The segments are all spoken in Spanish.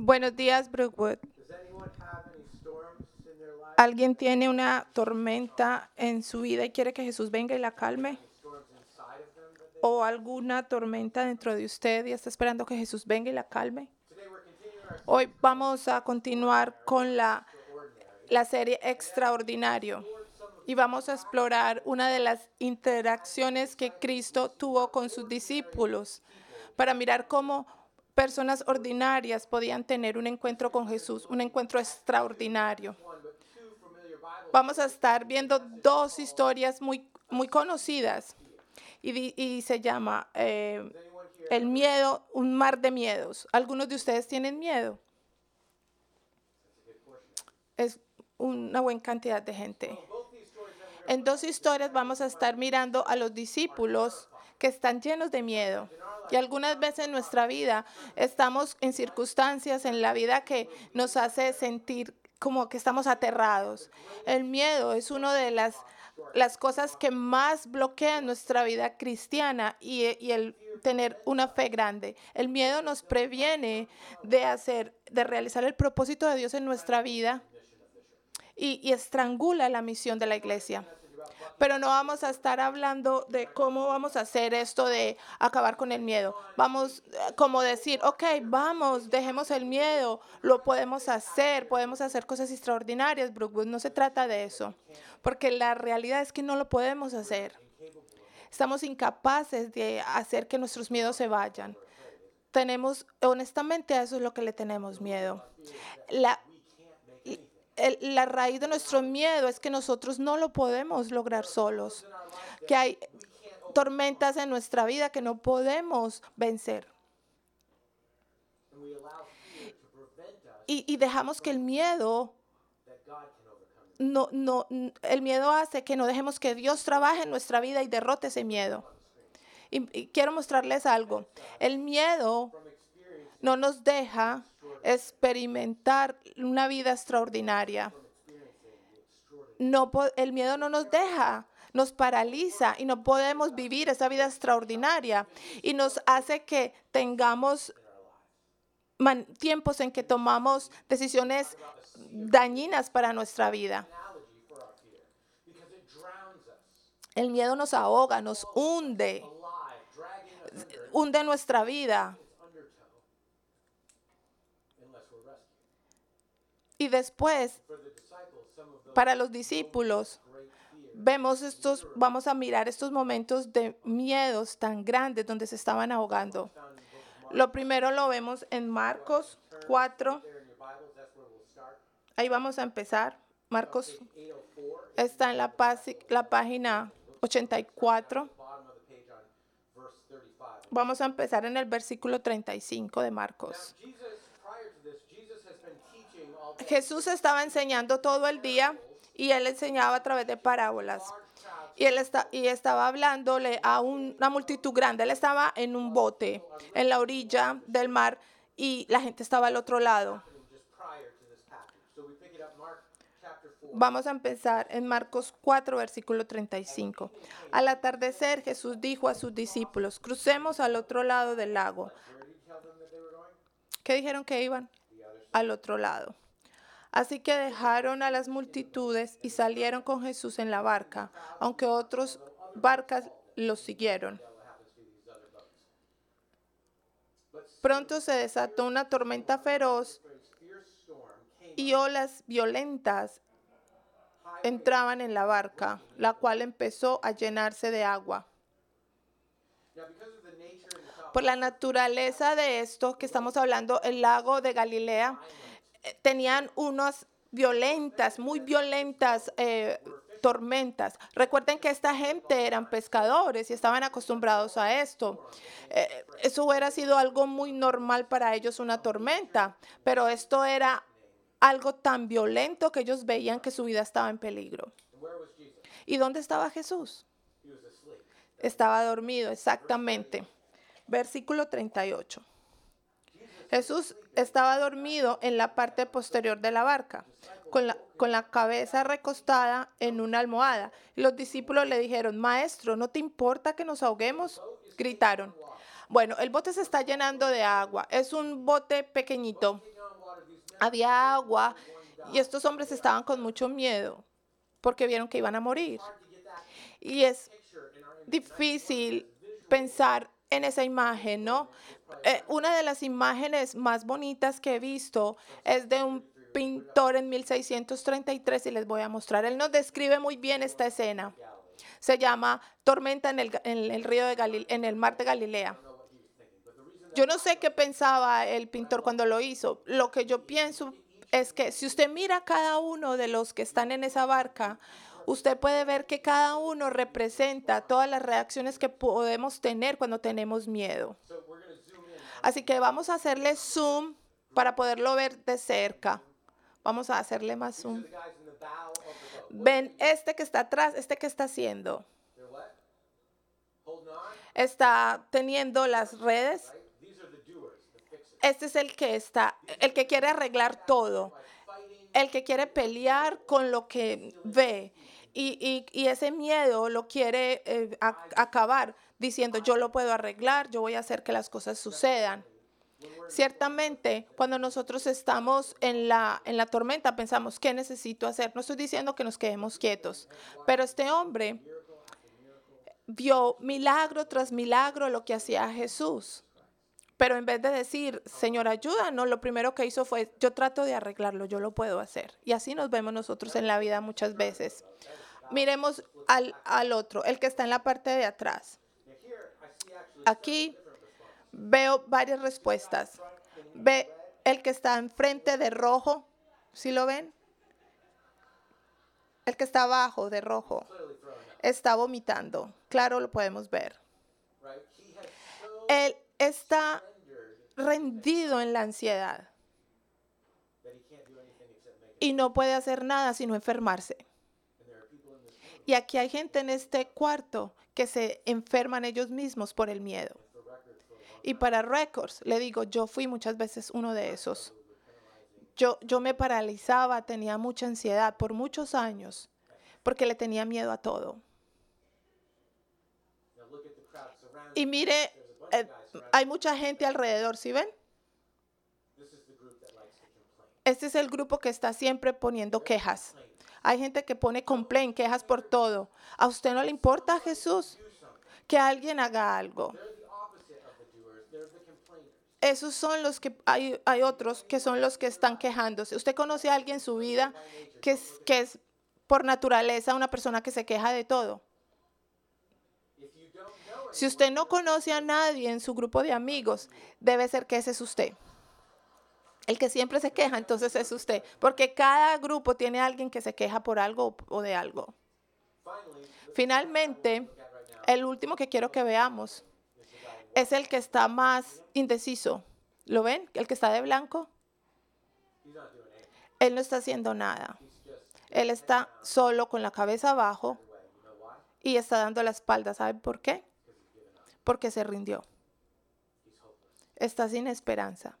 Buenos días, Brookwood. ¿Alguien tiene una tormenta en su vida y quiere que Jesús venga y la calme? ¿O alguna tormenta dentro de usted y está esperando que Jesús venga y la calme? Hoy vamos a continuar con la, la serie Extraordinario y vamos a explorar una de las interacciones que Cristo tuvo con sus discípulos para mirar cómo personas ordinarias podían tener un encuentro con Jesús, un encuentro extraordinario. Vamos a estar viendo dos historias muy, muy conocidas y, y se llama eh, El miedo, un mar de miedos. ¿Algunos de ustedes tienen miedo? Es una buena cantidad de gente. En dos historias vamos a estar mirando a los discípulos que están llenos de miedo. Y algunas veces en nuestra vida estamos en circunstancias en la vida que nos hace sentir como que estamos aterrados. El miedo es una de las, las cosas que más bloquean nuestra vida cristiana y, y el tener una fe grande. El miedo nos previene de hacer, de realizar el propósito de Dios en nuestra vida y, y estrangula la misión de la iglesia. Pero no vamos a estar hablando de cómo vamos a hacer esto de acabar con el miedo. Vamos eh, como decir, ok, vamos, dejemos el miedo, lo podemos hacer, podemos hacer cosas extraordinarias, Brookwood. No se trata de eso, porque la realidad es que no lo podemos hacer. Estamos incapaces de hacer que nuestros miedos se vayan. Tenemos, honestamente, a eso es lo que le tenemos miedo. La, la raíz de nuestro miedo es que nosotros no lo podemos lograr solos, que hay tormentas en nuestra vida que no podemos vencer. Y, dejamos que el miedo, no, no, el miedo hace que no dejemos que Dios trabaje en nuestra vida y derrote ese miedo. Y, quiero mostrarles algo. El miedo no nos deja experimentar una vida extraordinaria. No, el miedo no nos deja, nos paraliza y no podemos vivir esa vida extraordinaria y nos hace que tengamos tiempos en que tomamos decisiones dañinas para nuestra vida. El miedo nos ahoga, nos hunde, hunde nuestra vida y después para los discípulos vemos estos, vamos a mirar estos momentos de miedos tan grandes donde se estaban ahogando. Lo primero lo vemos en Marcos 4, There in your Bibles, that's where we'll start. ahí vamos a empezar. Marcos Page 804, está en la, la página 84. bottom of the page on verse 35. Vamos a empezar en el versículo 35 de Marcos. Jesús estaba enseñando todo el día y él enseñaba a través de parábolas. Y él está, y estaba hablándole a un- una multitud grande. Él estaba en un bote en la orilla del mar y la gente estaba al otro lado. happening just prior to this passage. So we pick it up Mark chapter 4. Vamos a empezar en Marcos 4, versículo 35. Al atardecer Jesús dijo a sus discípulos, crucemos al otro lado del lago. ¿Qué dijeron que iban? Al otro lado. Así que dejaron a las multitudes y salieron con Jesús en la barca, aunque otros barcas los siguieron. Pronto se desató una tormenta feroz y olas violentas entraban en la barca, la cual empezó a llenarse de agua. Por la naturaleza de esto que estamos hablando, el lago de Galilea, tenían unas violentas, muy violentas eh, tormentas. Recuerden que esta gente eran pescadores y estaban acostumbrados a esto. Eh, eso hubiera sido algo muy normal para ellos, una tormenta, pero esto era algo tan violento que ellos veían que su vida estaba en peligro. ¿Y dónde estaba Jesús? Estaba dormido, exactamente. Versículo 38. Jesús estaba dormido en la parte posterior de la barca, con la, con la cabeza recostada en una almohada. Los discípulos le dijeron, Maestro, ¿no te importa que nos ahoguemos? Gritaron. Bueno, el bote se está llenando de agua. Es un bote pequeñito. Había agua y estos hombres estaban con mucho miedo porque vieron que iban a morir. Y es difícil pensar en esa imagen, ¿no? Eh, una de las imágenes más bonitas que he visto es de un pintor en 1633 y les voy a mostrar. Él nos describe muy bien esta escena. Se llama Tormenta en el, en el río de Galil- en el mar de Galilea. Yo no sé qué pensaba el pintor cuando lo hizo. Lo que yo pienso es que si usted mira cada uno de los que están en esa barca, usted puede ver que cada uno representa todas las reacciones que podemos tener cuando tenemos miedo. Así que vamos a hacerle zoom para poderlo ver de cerca. Vamos a hacerle más zoom. Ven este que está atrás, este que está haciendo. Está teniendo las redes. Este es el que está, el que quiere arreglar todo. El que quiere pelear con lo que ve y, y- y ese miedo lo quiere eh, a- acabar diciendo yo lo puedo arreglar, yo voy a hacer que las cosas sucedan. Ciertamente, cuando nosotros estamos en la, en la tormenta, pensamos, ¿qué necesito hacer? No estoy diciendo que nos quedemos quietos, pero este hombre vio milagro tras milagro lo que hacía Jesús. Pero en vez de decir, Señor, ayúdanos, lo primero que hizo fue, yo trato de arreglarlo, yo lo puedo hacer. Y así nos vemos nosotros en la vida muchas veces. Miremos al, al otro, el que está en la parte de atrás. Aquí veo varias respuestas. Ve el que está enfrente de rojo, ¿sí lo ven? El que está abajo de rojo está vomitando. Claro, lo podemos ver. Él está rendido en la ansiedad y no puede hacer nada sino enfermarse. Y aquí hay gente en este cuarto que se enferman ellos mismos por el miedo. Y para récords, le digo, yo fui muchas veces uno de esos. Yo, yo me paralizaba, tenía mucha ansiedad por muchos años, porque le tenía miedo a todo. Y mire, eh, hay mucha gente alrededor, ¿sí ven? Este es el grupo que está siempre poniendo quejas. Hay gente que pone complaint, quejas por todo. ¿A usted no le importa, Jesús? Que alguien haga algo. Esos son los que hay, hay otros que son los que están quejándose. ¿Usted conoce a alguien en su vida que es, que es por naturaleza una persona que se queja de todo? Si usted no conoce a nadie en su grupo de amigos, debe ser que ese es usted. El que siempre se queja, entonces es usted. Porque cada grupo tiene alguien que se queja por algo o de algo. Finalmente, el último que quiero que veamos es el que está más indeciso. ¿Lo ven? El que está de blanco. Él no está haciendo nada. Él está solo con la cabeza abajo y está dando la espalda. ¿Saben por qué? Porque se rindió. Está sin esperanza.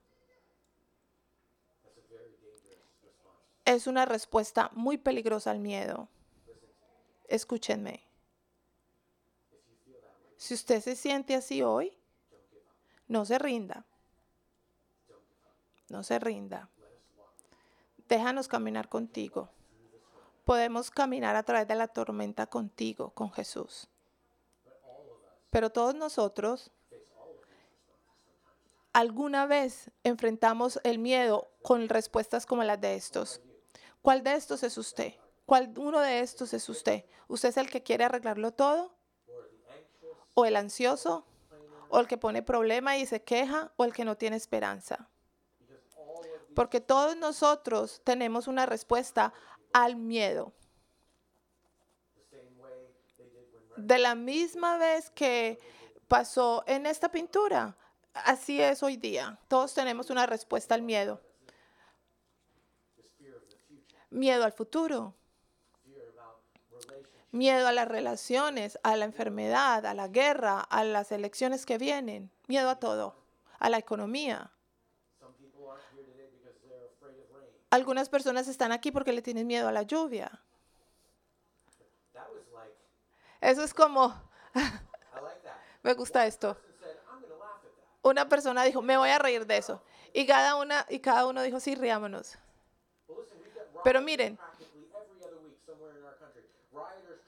Es una respuesta muy peligrosa al miedo. Escúchenme. Si usted se siente así hoy, no se rinda. No se rinda. Déjanos caminar contigo. Podemos caminar a través de la tormenta contigo, con Jesús. Pero todos nosotros alguna vez enfrentamos el miedo con respuestas como las de estos. ¿Cuál de estos es usted? ¿Cuál uno de estos es usted? ¿Usted es el que quiere arreglarlo todo? ¿O el ansioso? ¿O el que pone problema y se queja? ¿O el que no tiene esperanza? Porque todos nosotros tenemos una respuesta al miedo. De la misma vez que pasó en esta pintura, así es hoy día. Todos tenemos una respuesta al miedo. Miedo al futuro, miedo a las relaciones, a la enfermedad, a la guerra, a las elecciones que vienen, miedo a todo, a la economía. Algunas personas están aquí porque le tienen miedo a la lluvia. Eso es como, me gusta esto. Una persona dijo, me voy a reír de eso. Y cada, una, y cada uno dijo, sí, riámonos. Pero miren.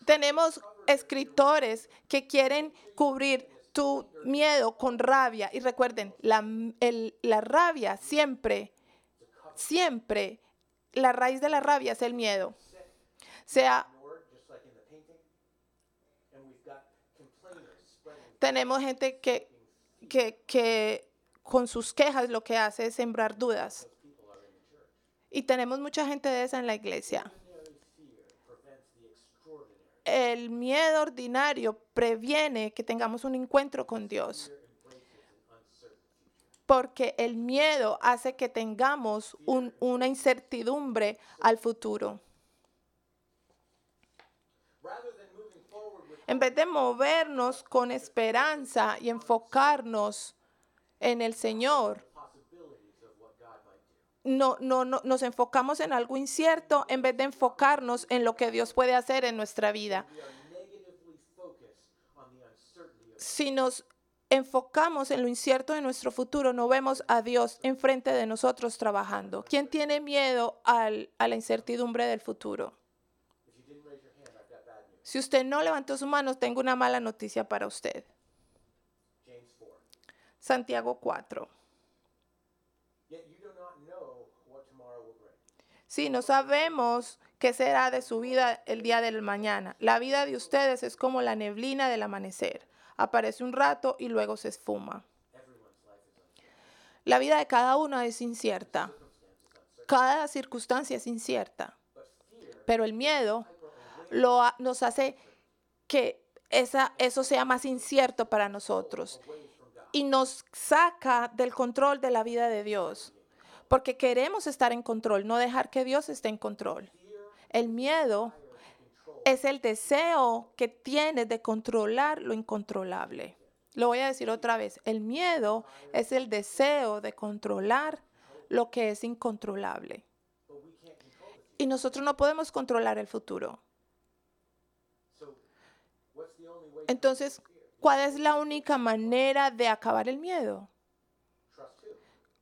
Tenemos escritores que quieren cubrir tu miedo con rabia. Y recuerden, la, el- la rabia siempre, siempre, la raíz de la rabia es el miedo. Sea, tenemos gente que, que, que con sus quejas lo que hace es sembrar dudas. Y tenemos mucha gente de esa en la iglesia. El miedo ordinario previene que tengamos un encuentro con Dios. Porque el miedo hace que tengamos un- una incertidumbre al futuro. En vez de movernos con esperanza y enfocarnos en el Señor, no, no, no- nos enfocamos en algo incierto en vez de enfocarnos en lo que Dios puede hacer en nuestra vida. Si nos enfocamos en lo incierto de nuestro futuro, no vemos a Dios enfrente de nosotros trabajando. ¿Quién tiene miedo a la incertidumbre del futuro? Si usted no levantó su mano, tengo una mala noticia para usted. James 4. Santiago 4. Yet you do not know what tomorrow will bring. Sí, no sabemos qué será de su vida el día del mañana. La vida de ustedes es como la neblina del amanecer. Aparece un rato y luego se esfuma. La vida de cada uno es incierta. Cada circunstancia es incierta. Pero el miedo lo nos hace que esa, eso sea más incierto para nosotros y nos saca del control de la vida de Dios. Porque queremos estar en control, no dejar que Dios esté en control. El miedo es el deseo que tienes de controlar lo incontrolable. Lo voy a decir otra vez. El miedo es el deseo de controlar lo que es incontrolable. Y nosotros no podemos controlar el futuro. Entonces, ¿cuál es la única manera de acabar el miedo?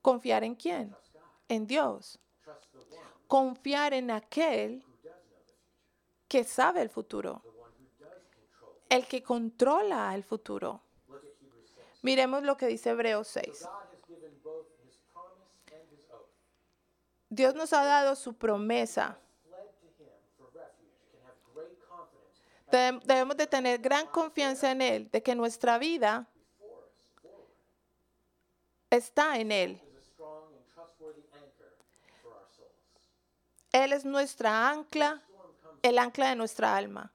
¿Confiar en quién? En Dios. Confiar en aquel que sabe el futuro. El que controla el futuro. Look at Hebrews 6. Miremos lo que dice Hebreos So 6. God has given both his promise and his oath. Dios nos ha dado su promesa. Debemos de tener gran confianza en Él, de que nuestra vida está en Él. Él es nuestra ancla, el ancla de nuestra alma.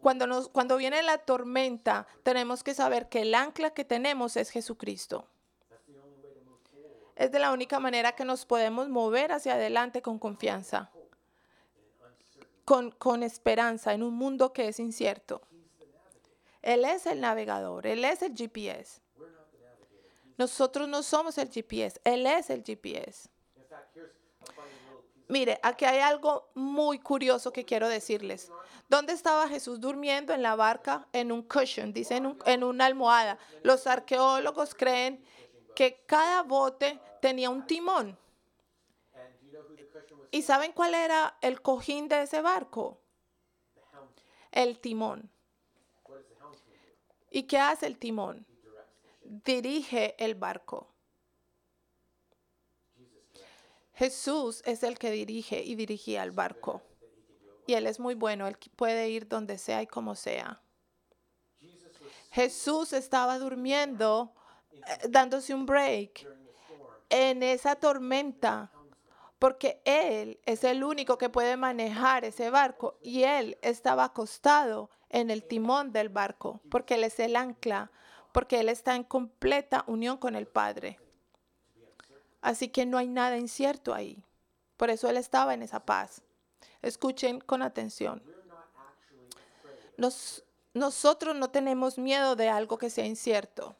Cuando, nos, cuando viene la tormenta, tenemos que saber que el ancla que tenemos es Jesucristo. Es de la única manera que nos podemos mover hacia adelante con confianza. Con, esperanza en un mundo que es incierto. Él es el navegador, Él es el GPS. Nosotros no somos el GPS, Él es el GPS. Mire, aquí hay algo muy curioso que quiero decirles. ¿Dónde estaba Jesús durmiendo en la barca? En un cushion, dice en una almohada. Los arqueólogos creen que cada bote tenía un timón. ¿Y saben cuál era el cojín de ese barco? El timón. ¿Y qué hace el timón? Dirige el barco. Jesús es el que dirige y dirigía el barco. Y Él es muy bueno, Él puede ir donde sea y como sea. Jesús estaba durmiendo, eh, dándose un break en esa tormenta, porque Él es el único que puede manejar ese barco y Él estaba acostado en el timón del barco, porque Él es el ancla, porque Él está en completa unión con el Padre. Así que no hay nada incierto ahí. Por eso Él estaba en esa paz. Escuchen con atención. Nosotros no tenemos miedo de algo que sea incierto.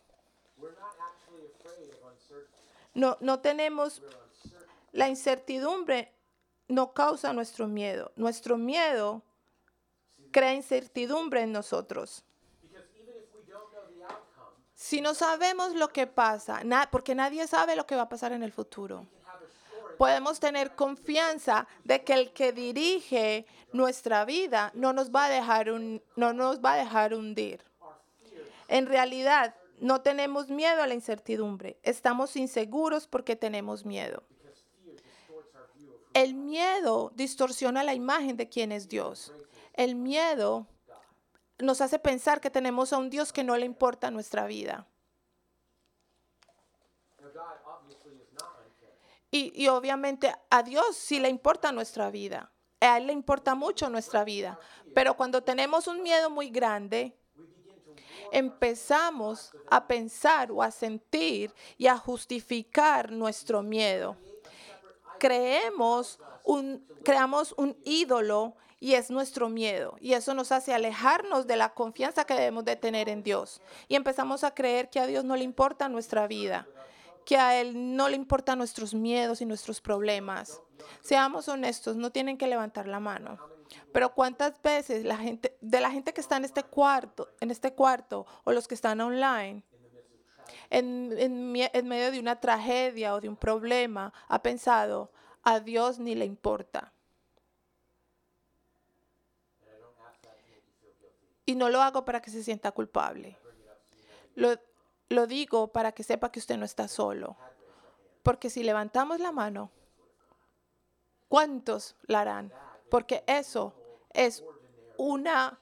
No, no tenemos. La incertidumbre no causa nuestro miedo. Nuestro miedo crea incertidumbre en nosotros. Si no sabemos lo que pasa, porque nadie sabe lo que va a pasar en el futuro, podemos tener confianza de que el que dirige nuestra vida no nos va a dejar, no nos va a dejar hundir. En realidad, no tenemos miedo a la incertidumbre. Estamos inseguros porque tenemos miedo. El miedo distorsiona la imagen de quién es Dios. El miedo nos hace pensar que tenemos a un Dios que no le importa nuestra vida. Y, y obviamente a Dios sí le importa nuestra vida. A Él le importa mucho nuestra vida. Pero cuando tenemos un miedo muy grande, empezamos a pensar o a sentir y a justificar nuestro miedo. Creemos un, creamos un ídolo y es nuestro miedo. Y eso nos hace alejarnos de la confianza que debemos de tener en Dios. Y empezamos a creer que a Dios no le importa nuestra vida, que a Él no le importan nuestros miedos y nuestros problemas. Seamos honestos, no tienen que levantar la mano. Pero cuántas veces la gente, de la gente que está en este cuarto, en este cuarto, o los que están online, en, en en medio de una tragedia o de un problema, ha pensado, a Dios ni le importa. Y no lo hago para que se sienta culpable. Lo, lo digo para que sepa que usted no está solo. Porque si levantamos la mano, ¿cuántos la harán? Porque eso es una,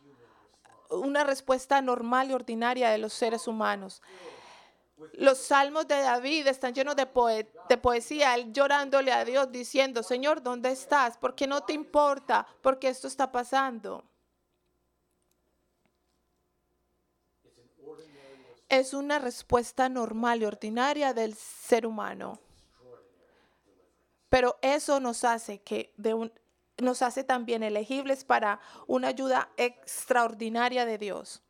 una respuesta normal y ordinaria de los seres humanos. Los salmos de David están llenos de, de poesía, él llorándole a Dios diciendo, Señor, ¿dónde estás? ¿Por qué no te importa? ¿Por qué esto está pasando? Es una respuesta normal y ordinaria del ser humano. Pero eso nos hace que de un, nos hace también elegibles para una ayuda extraordinaria de Dios.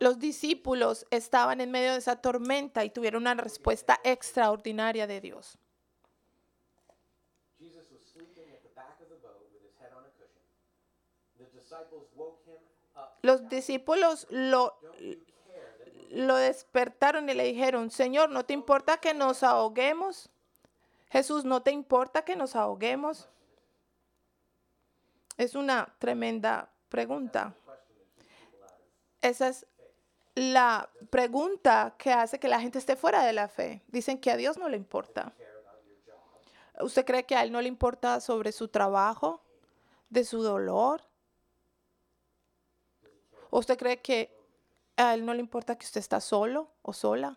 Los discípulos estaban en medio de esa tormenta y tuvieron una respuesta extraordinaria de Dios. Los discípulos lo, lo despertaron y le dijeron, Señor, ¿no te importa que nos ahoguemos? Jesús, ¿no te importa que nos ahoguemos? Es una tremenda pregunta. Esa es la pregunta que hace que la gente esté fuera de la fe. Dicen que a Dios no le importa. ¿Usted cree que a Él no le importa sobre su trabajo, de su dolor? ¿O usted cree que a Él no le importa que usted está solo o sola?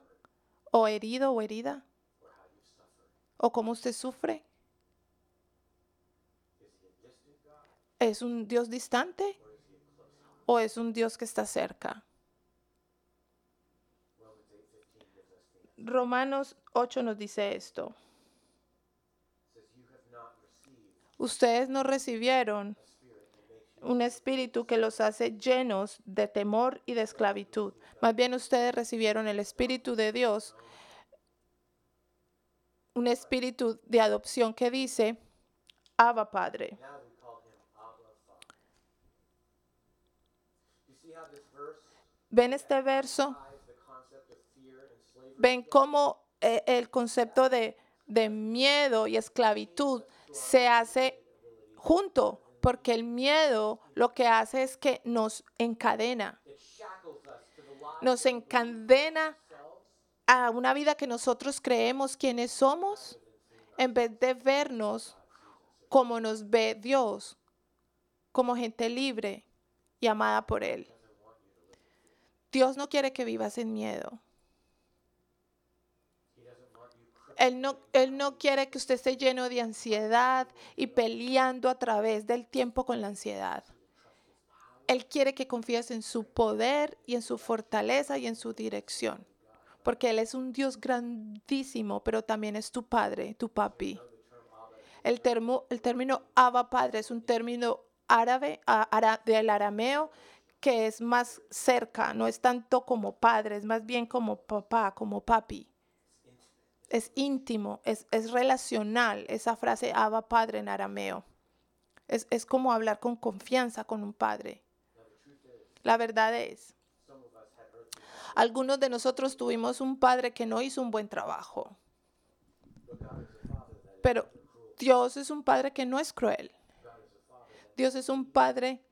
¿O herido o herida? ¿O cómo usted sufre? ¿Es un Dios distante? ¿O es un Dios que está cerca? Romanos 8 nos dice esto. Ustedes no recibieron un espíritu que los hace llenos de temor y de esclavitud. Más bien ustedes recibieron el espíritu de Dios, un espíritu de adopción que dice, Abba Padre. ¿Ven este verso? Ven cómo eh, el concepto de, miedo y esclavitud se hace junto, porque el miedo lo que hace es que nos encadena, nos encadena a una vida que nosotros creemos quiénes somos, en vez de vernos como nos ve Dios, como gente libre y amada por Él. Dios no quiere que vivas en miedo. Él no, él no quiere que usted esté lleno de ansiedad y peleando a través del tiempo con la ansiedad. Él quiere que confíes en su poder y en su fortaleza y en su dirección. Porque Él es un Dios grandísimo, pero también es tu Padre, tu papi. El, termo- el término Abba Padre es un término árabe, a- ara- del arameo, que es más cerca, no es tanto como padre, es más bien como papá, como papi. Es íntimo, es, es relacional esa frase Abba Padre en arameo. Es, es como hablar con confianza con un padre. La verdad es, Algunos de nosotros tuvimos un padre que no hizo un buen trabajo. Pero Dios es un padre que no es cruel. Dios es un padre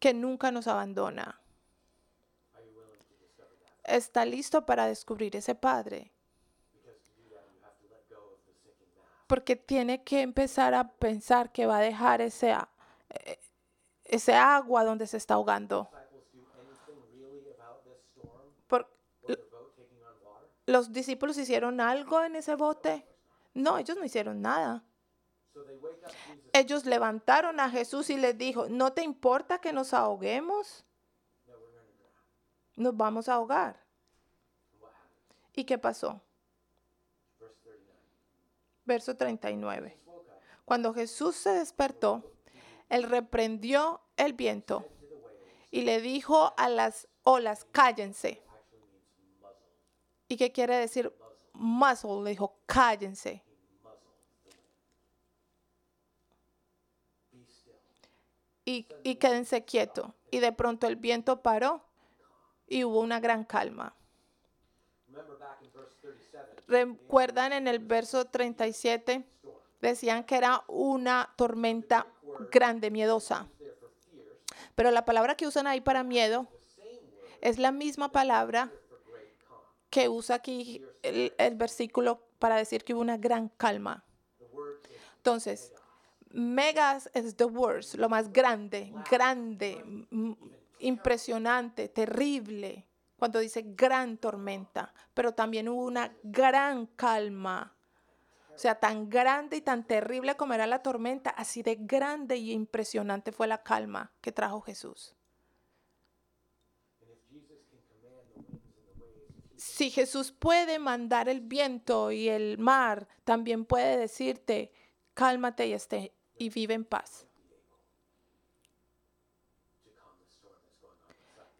que nunca nos abandona. Está listo para descubrir ese padre. Porque tiene que empezar a pensar que va a dejar ese, eh, ese agua donde se está ahogando. Por-? ¿Los discípulos hicieron algo en ese bote? No, ellos no hicieron nada. Ellos levantaron a Jesús y les dijo, ¿no te importa que nos ahoguemos? Nos vamos a ahogar. ¿Y qué pasó? Verse 39. Verso 39. Jesus woke up Cuando Jesús se despertó, él reprendió el viento y le dijo a las olas, cállense. ¿Y qué quiere decir? Muzzle, le dijo, cállense. Y, y quédense quietos. Y de pronto el viento paró y hubo una gran calma. Recuerdan en el verso 37, storm. decían que era una tormenta grande, miedosa. Pero la palabra que usan ahí para miedo es la misma palabra que usa aquí el, el versículo para decir que hubo una gran calma. Entonces, megas es the worst, lo más grande, grande, impresionante, terrible, cuando dice gran tormenta, pero también hubo una gran calma. O sea, tan grande y tan terrible como era la tormenta, así de grande y impresionante fue la calma que trajo Jesús. Si Jesús puede mandar el viento y el mar, también puede decirte, cálmate y, esté, y vive en paz.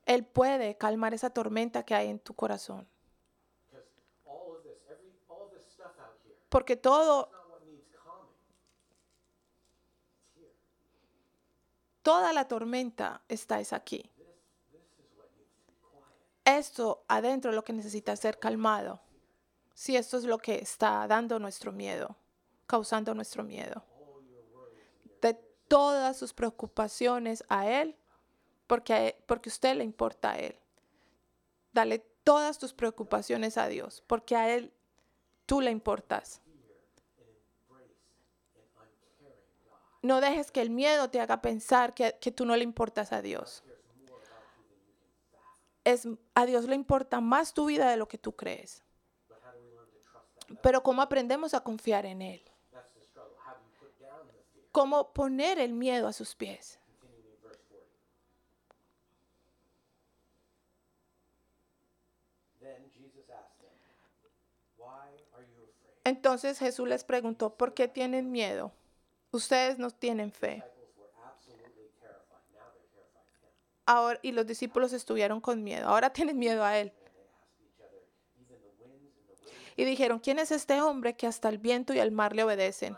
Él puede calmar esa tormenta que hay en tu corazón. Porque todo, toda la tormenta está es aquí. Esto adentro es lo que necesita ser calmado. Si esto es lo que está dando nuestro miedo, causando nuestro miedo. De todas sus preocupaciones a Él, porque, él- porque usted le importa a Él. Dale todas tus preocupaciones a Dios, porque a Él tú le importas. No dejes que el miedo te haga pensar que, que tú no le importas a Dios. Es, a Dios le importa más tu vida de lo que tú crees. Pero ¿cómo aprendemos a confiar en Él? ¿Cómo poner el miedo a sus pies? Entonces Jesús les preguntó, ¿por qué tienen miedo? Ustedes no tienen fe. Ahora, y los discípulos estuvieron con miedo. Ahora tienen miedo a Él. Y dijeron, ¿quién es este hombre que hasta el viento y el mar le obedecen?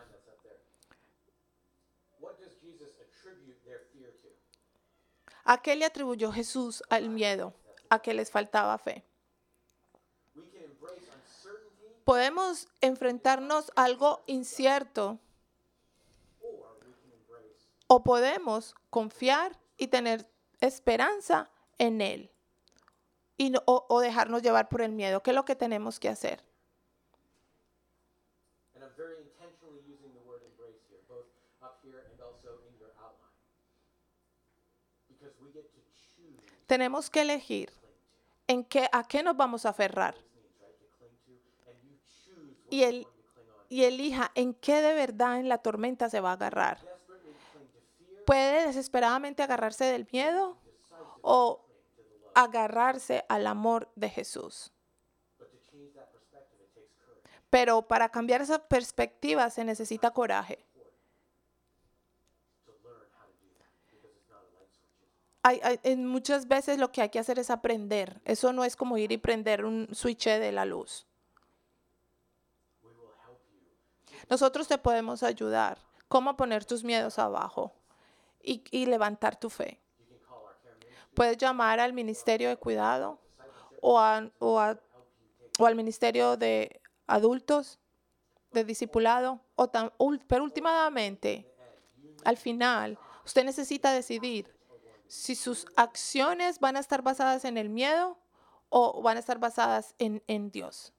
¿A qué le atribuyó Jesús al miedo? A que les faltaba fe. Podemos enfrentarnos a algo incierto o podemos confiar y tener esperanza en Él y no- o, o dejarnos llevar por el miedo. ¿Qué es lo que tenemos que hacer? Tenemos que elegir en qué, a qué nos vamos a aferrar y, el, y elija en qué de verdad en la tormenta se va a agarrar. ¿Puede desesperadamente agarrarse del miedo o agarrarse al amor de Jesús? Pero para cambiar esa perspectiva se necesita coraje. Hay, muchas veces lo que hay que hacer es aprender. Eso no es como ir y prender un switch de la luz. Nosotros te podemos ayudar. Cómo poner tus miedos abajo y, y levantar tu fe. Puedes llamar al Ministerio de Cuidado o, a- o a- o al ministerio de adultos, de discipulado, o ul- pero últimamente, al final, usted necesita decidir si sus acciones van a estar basadas en el miedo o van a estar basadas en, en Dios.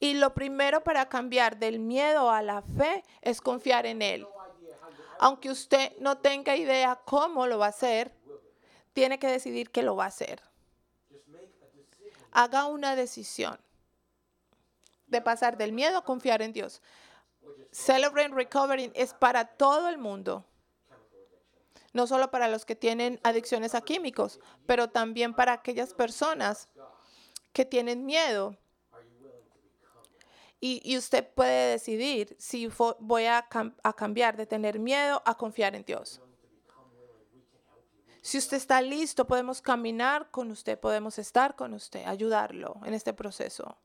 Y lo primero para cambiar del miedo a la fe es confiar en Él. Aunque usted no tenga idea cómo lo va a hacer, tiene que decidir que lo va a hacer. Haga una decisión de pasar del miedo a confiar en Dios. Celebrate Recovering es para todo el mundo, no solo para los que tienen adicciones a químicos, pero también para aquellas personas que tienen miedo. Y, usted puede decidir si voy a, cam- a cambiar de tener miedo a confiar en Dios. Si usted está listo, podemos caminar con usted, podemos estar con usted, ayudarlo en este proceso.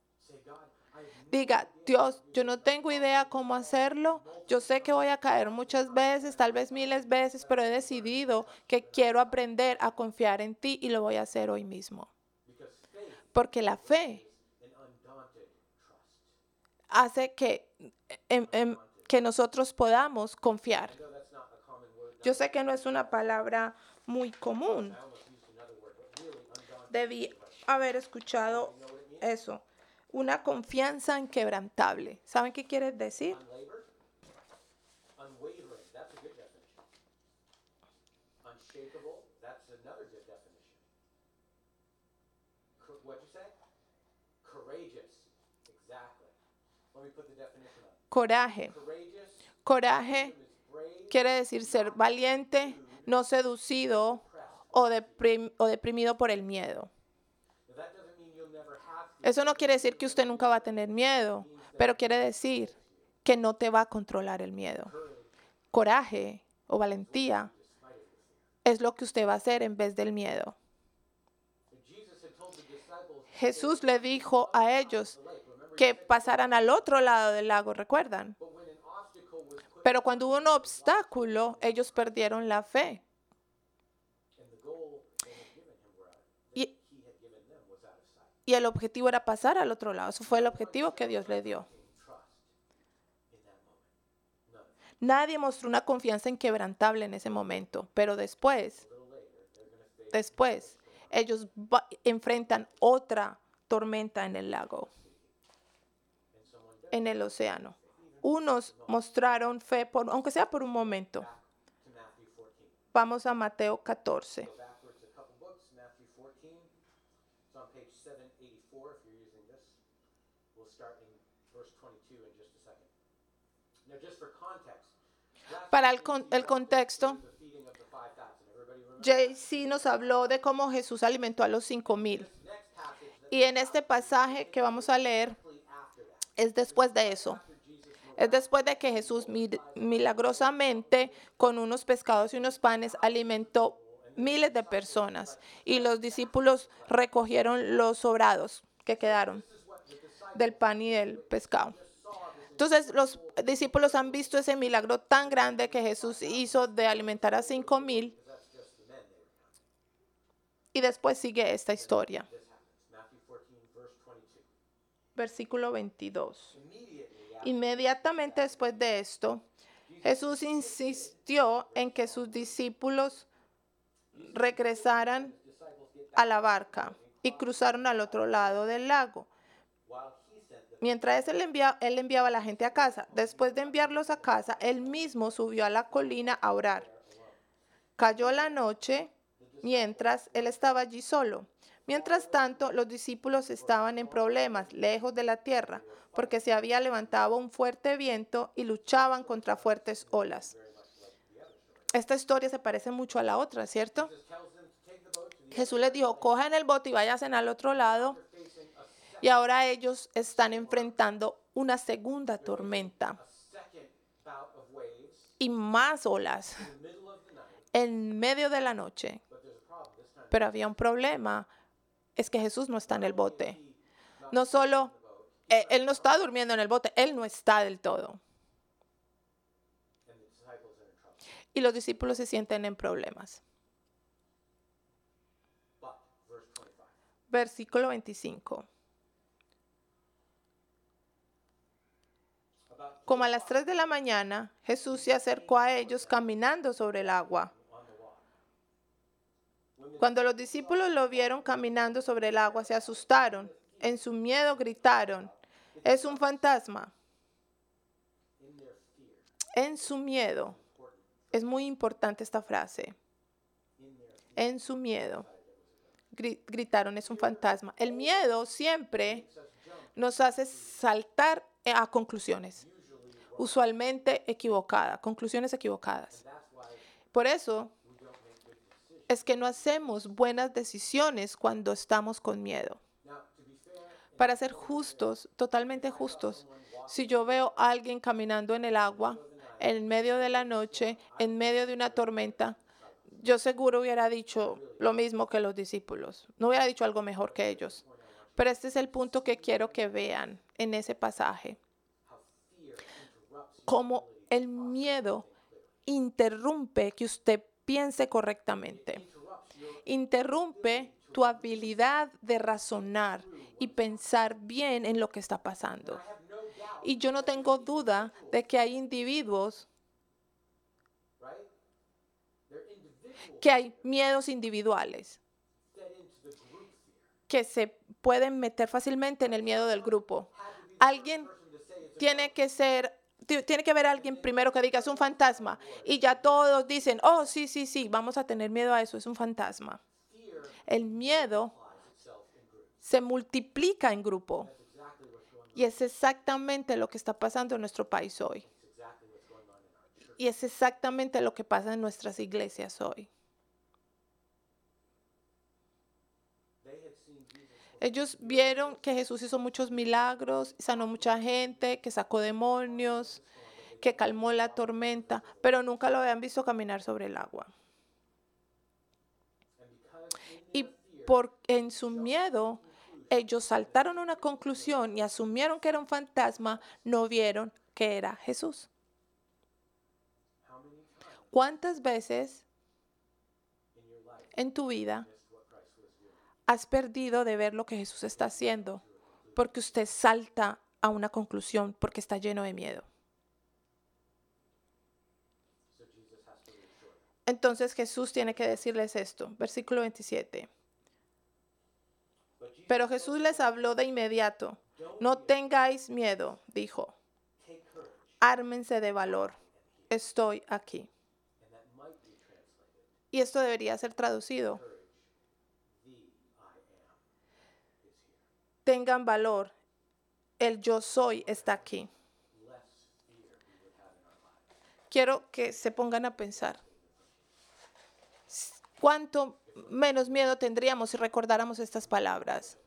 Diga, Dios, yo no tengo idea cómo hacerlo. Yo sé que voy a caer muchas veces, tal vez miles veces, pero he decidido que quiero aprender a confiar en ti y lo voy a hacer hoy mismo. Porque la fe hace que, em- em, que nosotros podamos confiar. Yo sé que no es una palabra muy común. Debí haber escuchado eso. Una confianza inquebrantable. ¿Saben qué quiere decir? Coraje. Coraje quiere decir ser valiente, no seducido o, o deprimido por el miedo. Eso no quiere decir que usted nunca va a tener miedo, pero quiere decir que no te va a controlar el miedo. Coraje o valentía es lo que usted va a hacer en vez del miedo. Jesús le dijo a ellos que pasaran al otro lado del lago, ¿recuerdan? Pero cuando hubo un obstáculo, ellos perdieron la fe. Y, y el objetivo era pasar al otro lado. Eso fue el objetivo que Dios le dio. Nadie mostró una confianza inquebrantable en ese momento, pero después, después, ellos enfrentan otra tormenta en el lago, en el océano. Unos mostraron fe, por, aunque sea por un momento. To Matthew 14. Vamos a Mateo 14. Go backwards a couple books, Matthew 14. It's on page 784 if you're using this. We'll start in verse 22 in just a second. Now, just for context, last Para el, con- el contexto, 5,000. JC nos habló de cómo Jesús alimentó a los cinco mil. Next passage that's Y en este pasaje que vamos a leer. Es después de eso. Es después de que Jesús mil- milagrosamente con unos pescados y unos panes alimentó miles de personas y los discípulos recogieron los sobrados que quedaron del pan y del pescado. Entonces los discípulos han visto ese milagro tan grande que Jesús hizo de alimentar a cinco mil y después sigue esta historia. Versículo 22. Immediately Inmediatamente después de esto, Jesús insistió en que sus discípulos regresaran a la barca y cruzaron al otro lado del lago. Mientras él, envia- él enviaba a la gente a casa, después de enviarlos a casa, él mismo subió a la colina a orar. Cayó la noche mientras él estaba allí solo. Mientras tanto, los discípulos estaban en problemas, lejos de la tierra, porque se había levantado un fuerte viento y luchaban contra fuertes olas. Esta historia se parece mucho a la otra, ¿cierto? Jesús les dijo, cojan el bote y váyanse al otro lado. Y ahora ellos están enfrentando una segunda tormenta y más olas en medio de la noche. Pero había un problema, es que Jesús no está en el bote. No solo, eh, Él no está durmiendo en el bote, Él no está del todo. Y los discípulos se sienten en problemas. But, verse 25. Versículo 25. About Como a las 3 de la mañana, Jesús se acercó a ellos caminando sobre el agua. Cuando los discípulos lo vieron caminando sobre el agua, se asustaron. En su miedo gritaron, es un fantasma. En su miedo. Es muy importante esta frase. En su miedo. Gri- Gritaron, es un fantasma. El miedo siempre nos hace saltar a conclusiones, usualmente equivocadas, conclusiones equivocadas. Por eso es que no hacemos buenas decisiones cuando estamos con miedo. Para ser justos, totalmente justos, si yo veo a alguien caminando en el agua, en medio de la noche, en medio de una tormenta, yo seguro hubiera dicho lo mismo que los discípulos. No hubiera dicho algo mejor que ellos. Pero este es el punto que quiero que vean en ese pasaje. Cómo el miedo interrumpe que usted piense correctamente. Interrumpe tu habilidad de razonar y pensar bien en lo que está pasando. Y yo no tengo duda de que hay individuos, que hay miedos individuales que se pueden meter fácilmente en el miedo del grupo. Alguien tiene que ser, tiene que haber alguien primero que diga es un fantasma y ya todos dicen, oh, sí, sí, sí, vamos a tener miedo a eso, es un fantasma. El miedo se multiplica en grupo y es exactamente lo que está pasando en nuestro país hoy. Y es exactamente lo que pasa en nuestras iglesias hoy. Ellos vieron que Jesús hizo muchos milagros, sanó mucha gente, que sacó demonios, que calmó la tormenta, pero nunca lo habían visto caminar sobre el agua. Y por en su miedo, ellos saltaron a una conclusión y asumieron que era un fantasma, no vieron que era Jesús. ¿Cuántas veces en tu vida has perdido de ver lo que Jesús está haciendo? Porque usted salta a una conclusión porque está lleno de miedo. Entonces Jesús tiene que decirles esto, versículo 27. But Jesus Pero Jesús les habló de inmediato. No tengáis miedo, dijo. Ármense de valor. Estoy aquí. Y esto debería ser traducido. Tengan valor. El yo soy está aquí. Quiero que se pongan a pensar. ¿Cuánto menos miedo tendríamos si recordáramos estas palabras?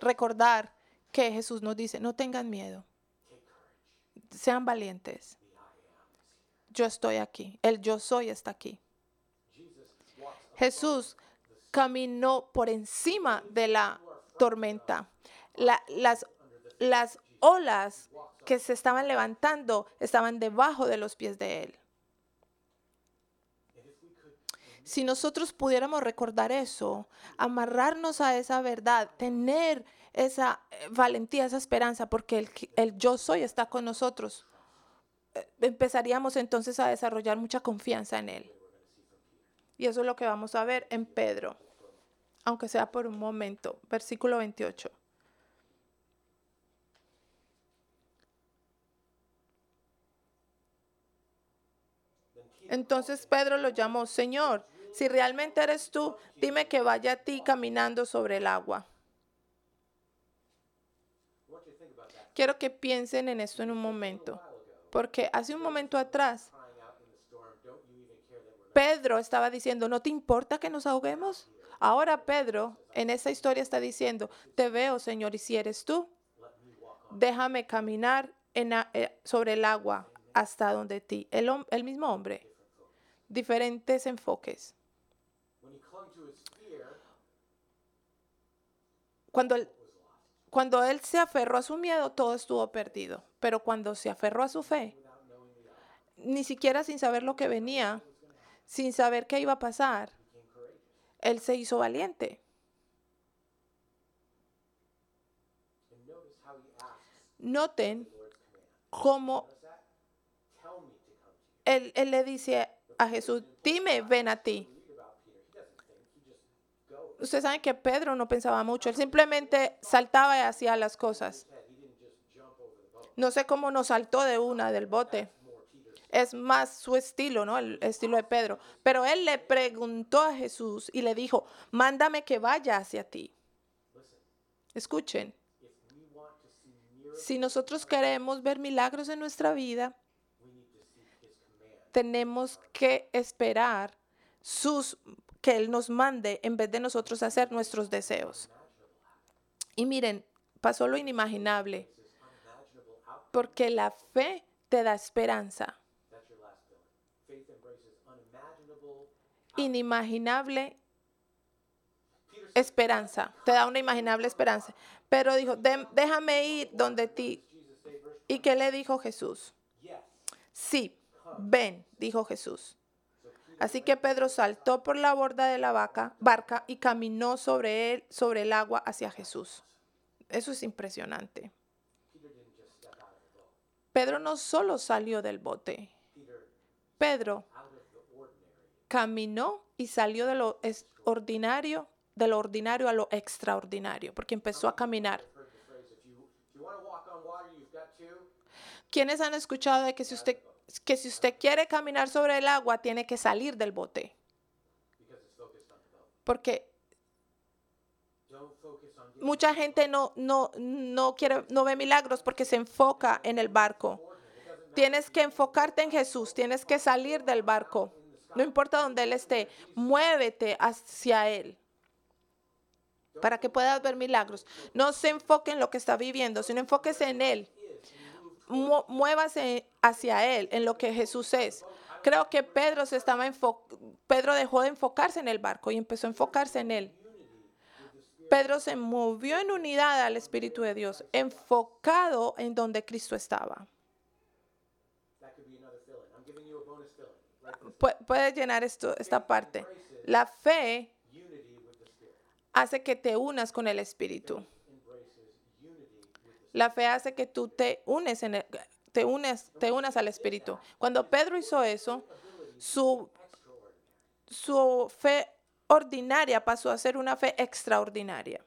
Recordar que Jesús nos dice, no tengan miedo. Sean valientes. Yo estoy aquí. El yo soy está aquí. Jesús caminó por encima de la tormenta. La- las, las olas que se estaban levantando estaban debajo de los pies de él. Si nosotros pudiéramos recordar eso, amarrarnos a esa verdad, tener esa eh, valentía, esa esperanza, porque el, el yo soy está con nosotros, eh, empezaríamos entonces a desarrollar mucha confianza en él. Y eso es lo que vamos a ver en Pedro, aunque sea por un momento. Versículo 28. Entonces Pedro lo llamó, Señor, si realmente eres tú, dime que vaya a ti caminando sobre el agua. Quiero que piensen en esto en un momento, porque hace un momento atrás Pedro estaba diciendo, ¿no te importa que nos ahoguemos? Ahora Pedro en esa historia está diciendo, te veo, Señor, y si eres tú, déjame caminar eh, sobre el agua hasta donde ti. El, el mismo hombre, diferentes enfoques. Cuando él, cuando él se aferró a su miedo, todo estuvo perdido. Pero cuando se aferró a su fe, ni siquiera sin saber lo que venía, sin saber qué iba a pasar, él se hizo valiente. Noten cómo él, él le dice a Jesús, dime, ven a ti. Ustedes saben que Pedro no pensaba mucho, él simplemente saltaba y hacía las cosas. No sé cómo no saltó de una del bote. Es más su estilo, ¿no? El estilo de Pedro. Pero él le preguntó a Jesús y le dijo, mándame que vaya hacia ti. Escuchen, si nosotros queremos ver milagros en nuestra vida, tenemos que esperar sus que él nos mande en vez de nosotros hacer nuestros deseos. Y miren, pasó lo inimaginable, porque la fe te da esperanza. Inimaginable esperanza, te da una imaginable esperanza. Pero dijo, "Dem- déjame ir donde ti. ¿Y qué le dijo Jesús? Sí, ven, dijo Jesús. Así que Pedro saltó por la borda de la barca y caminó sobre él, sobre el agua hacia Jesús. Eso es impresionante. Pedro no solo salió del bote, Pedro caminó y salió de lo ordinario, de lo ordinario a lo extraordinario, porque empezó a caminar. ¿Quiénes han escuchado de que si usted que si usted quiere caminar sobre el agua tiene que salir del bote? Porque mucha gente no no no quiere no ve milagros porque se enfoca en el barco. Tienes que enfocarte en Jesús, tienes que salir del barco. No importa dónde él esté, muévete hacia él. Para que puedas ver milagros. No se enfoque en lo que está viviendo, sino enfóquese en él. Mu- hacia él, en lo que Jesús es. Creo que Pedro se estaba Pedro dejó de enfocarse en el barco y empezó a enfocarse en él. Pedro se movió en unidad al Espíritu de Dios, enfocado en donde Cristo estaba. Puedes llenar esto, esta parte. La fe hace que te unas con el Espíritu. La fe hace que tú te unes en el- te unes, te unas al Espíritu. Cuando Pedro hizo eso, su, su fe ordinaria pasó a ser una fe extraordinaria.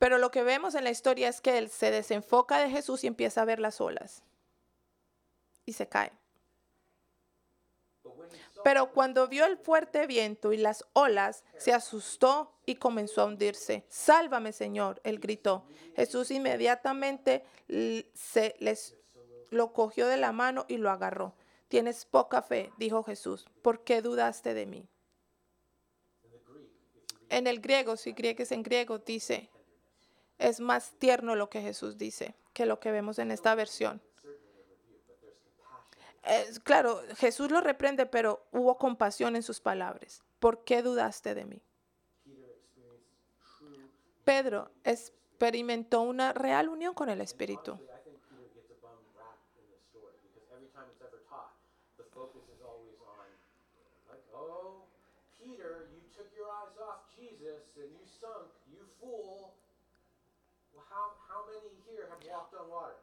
Pero lo que vemos en la historia es que él se desenfoca de Jesús y empieza a ver las olas. Y se cae. Pero cuando vio el fuerte viento y las olas, se asustó y comenzó a hundirse. Sálvame, Señor, él gritó. Jesús inmediatamente se les lo cogió de la mano y lo agarró. Tienes poca fe, dijo Jesús. ¿Por qué dudaste de mí? En el griego, si griegues en griego, dice, es más tierno lo que Jesús dice que lo que vemos en esta versión. Es- claro, Jesús lo reprende, pero hubo compasión en sus palabras. ¿Por qué dudaste de mí? Pedro experimentó una real unión con el Espíritu.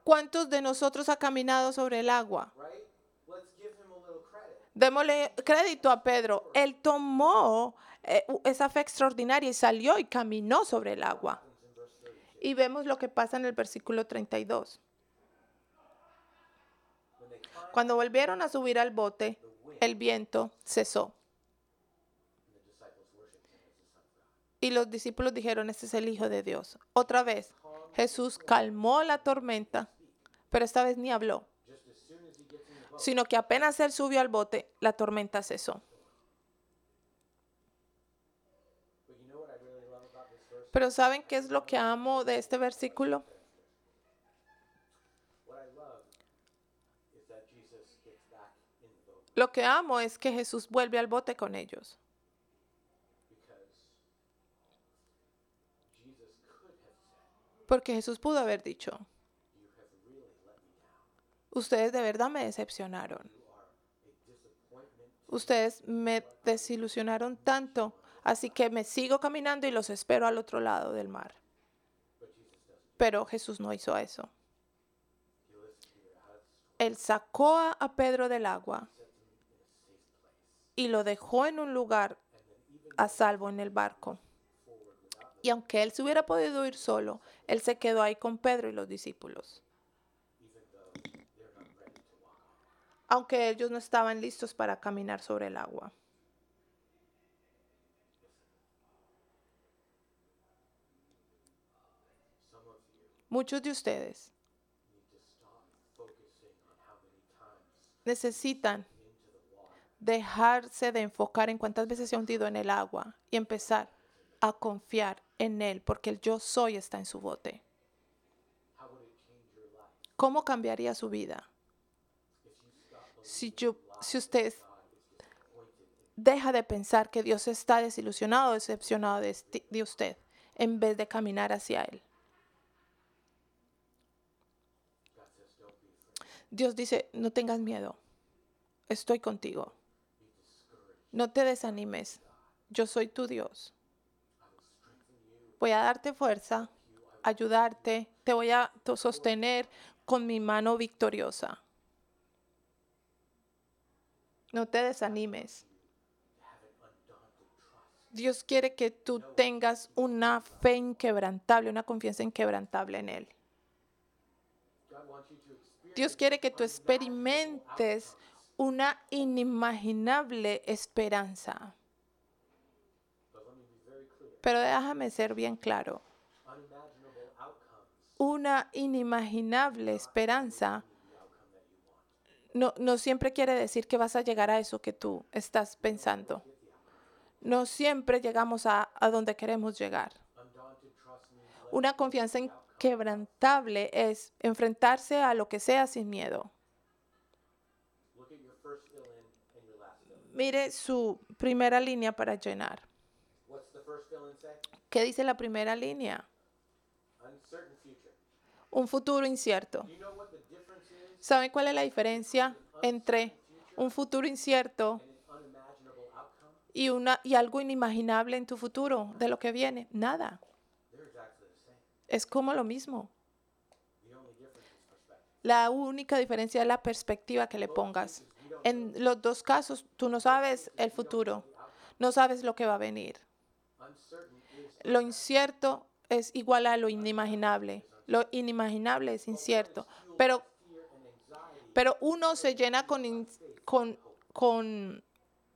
¿Cuántos de nosotros ha caminado sobre el agua? Démosle crédito a Pedro. Él tomó eh, esa fe extraordinaria y salió y caminó sobre el agua. Happens in verse 32. Y vemos lo que pasa en el versículo 32. When they climbed, Cuando volvieron a subir al bote, el viento cesó. Y los discípulos dijeron, este es el Hijo de Dios. Otra vez, Jesús calmó la tormenta, pero esta vez ni habló, sino que apenas él subió al bote, la tormenta cesó. Pero ¿saben qué es lo que amo de este versículo? Lo que amo es que Jesús vuelve al bote con ellos. Porque Jesús pudo haber dicho, ustedes de verdad me decepcionaron. Ustedes me desilusionaron tanto, así que me sigo caminando y los espero al otro lado del mar. Pero Jesús no hizo eso. Él sacó a, Pedro del agua y lo dejó en un lugar a salvo en el barco. Y aunque él se hubiera podido ir solo, él se quedó ahí con Pedro y los discípulos. Aunque ellos no estaban listos para caminar sobre el agua. Muchos de ustedes necesitan dejarse de enfocar en cuántas veces se ha hundido en el agua y empezar a confiar en Él, porque el yo soy está en su bote. ¿Cómo cambiaría su vida si, yo, si usted deja de pensar que Dios está desilusionado decepcionado de, esti- de usted en vez de caminar hacia Él? Dios dice, no tengas miedo, estoy contigo, no te desanimes, yo soy tu Dios. Voy a darte fuerza, ayudarte, te voy a sostener con mi mano victoriosa. No te desanimes. Dios quiere que tú tengas una fe inquebrantable, una confianza inquebrantable en Él. Dios quiere que tú experimentes una inimaginable esperanza. Pero déjame ser bien claro. Una inimaginable esperanza no, no siempre quiere decir que vas a llegar a eso que tú estás pensando. No siempre llegamos a, a donde queremos llegar. Una confianza inquebrantable es enfrentarse a lo que sea sin miedo. Mire su primera línea para llenar. ¿Qué dice la primera línea? Un futuro incierto. ¿Saben cuál es la diferencia entre un futuro incierto y, una, y algo inimaginable en tu futuro de lo que viene? Nada. Es como lo mismo. La única diferencia es la perspectiva que le pongas. En los dos casos, tú no sabes el futuro, no sabes lo que va a venir. Lo incierto es igual a lo inimaginable. Lo inimaginable es incierto. Pero, pero uno se llena con, con, con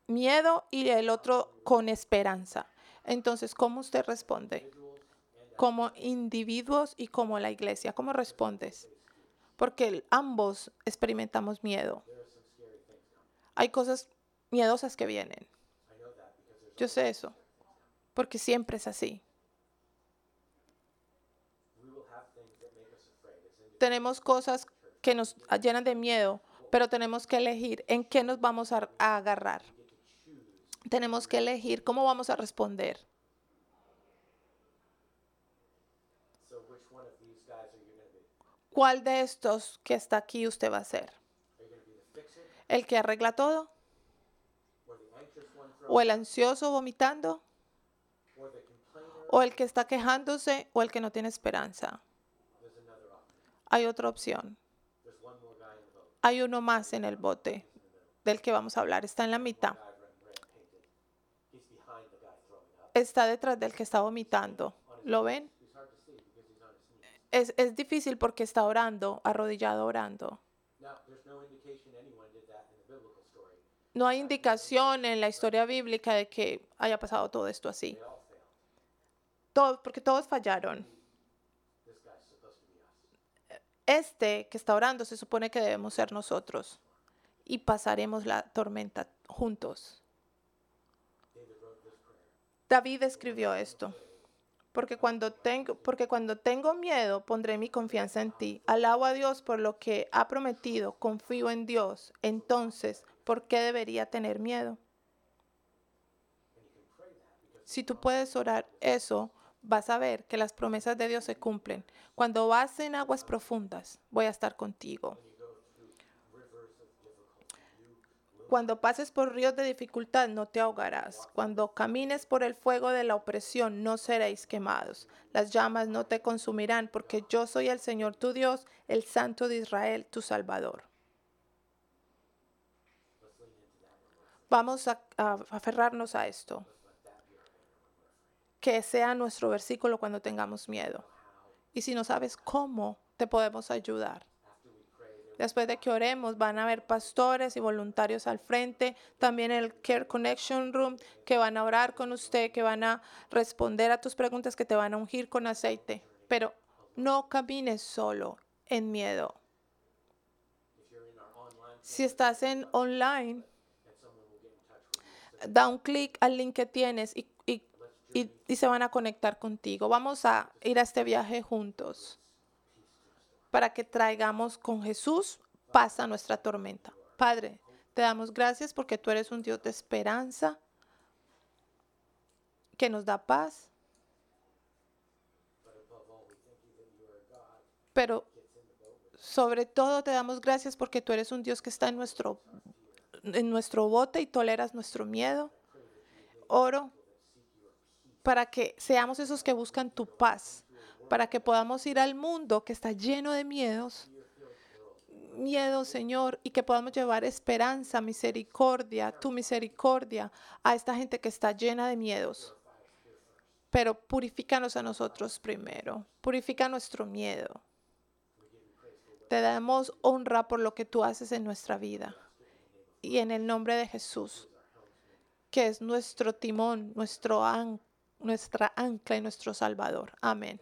miedo y el otro con esperanza. Entonces, ¿cómo usted responde? Como individuos y como la iglesia. ¿Cómo respondes? Porque ambos experimentamos miedo. Hay cosas miedosas que vienen. Yo sé eso. Porque siempre es así. Tenemos cosas que nos llenan de miedo, pero tenemos que elegir en qué nos vamos a, agarrar. Tenemos que elegir cómo vamos a responder. ¿Cuál de estos que está aquí usted va a ser? ¿El que arregla todo? ¿O el ansioso vomitando? ¿O el que está quejándose? ¿O el que no tiene esperanza? Hay otra opción. Hay uno más en el bote del que vamos a hablar. Está en la mitad. Está detrás del que está vomitando. ¿Lo ven? Es, es difícil porque está orando, arrodillado orando. no hay indicación en la historia bíblica de que haya pasado todo esto así. Todo, porque todos fallaron. Este que está orando se supone que debemos ser nosotros y pasaremos la tormenta juntos. david escribió esto. Porque cuando, tengo, porque cuando tengo miedo, pondré mi confianza en ti. Alabo a Dios por lo que ha prometido. Confío en Dios. Entonces, ¿por qué debería tener miedo? Si tú puedes orar eso, vas a ver que las promesas de Dios se cumplen. Cuando vas en aguas profundas, voy a estar contigo. Cuando pases por ríos de dificultad no te ahogarás. Cuando camines por el fuego de la opresión no seréis quemados. Las llamas no te consumirán porque yo soy el Señor tu Dios, el Santo de Israel, tu Salvador. Vamos a, a aferrarnos a esto. Que sea nuestro versículo cuando tengamos miedo. Y si no sabes cómo, te podemos ayudar. Después de que oremos, van a haber pastores y voluntarios al frente, también el Care Connection Room, que van a orar con usted, que van a responder a tus preguntas, que te van a ungir con aceite. Pero no camines solo en miedo. Si estás en online, da un clic al link que tienes y, y- se van a conectar contigo. Vamos a ir a este viaje juntos para que traigamos con Jesús paz a nuestra tormenta. Padre, te damos gracias porque tú eres un Dios de esperanza que nos da paz, pero sobre todo te damos gracias porque tú eres un Dios que está en nuestro, en nuestro bote y toleras nuestro miedo. Oro para que seamos esos que buscan tu paz, para que podamos ir al mundo que está lleno de miedos, miedo, Señor, y que podamos llevar esperanza, misericordia, tu misericordia a esta gente que está llena de miedos. Pero purifícanos a nosotros primero, purifica nuestro miedo. Te damos honra por lo que tú haces en nuestra vida. Y en el nombre de Jesús, que es nuestro timón, nuestro an- nuestra ancla y nuestro Salvador. Amén.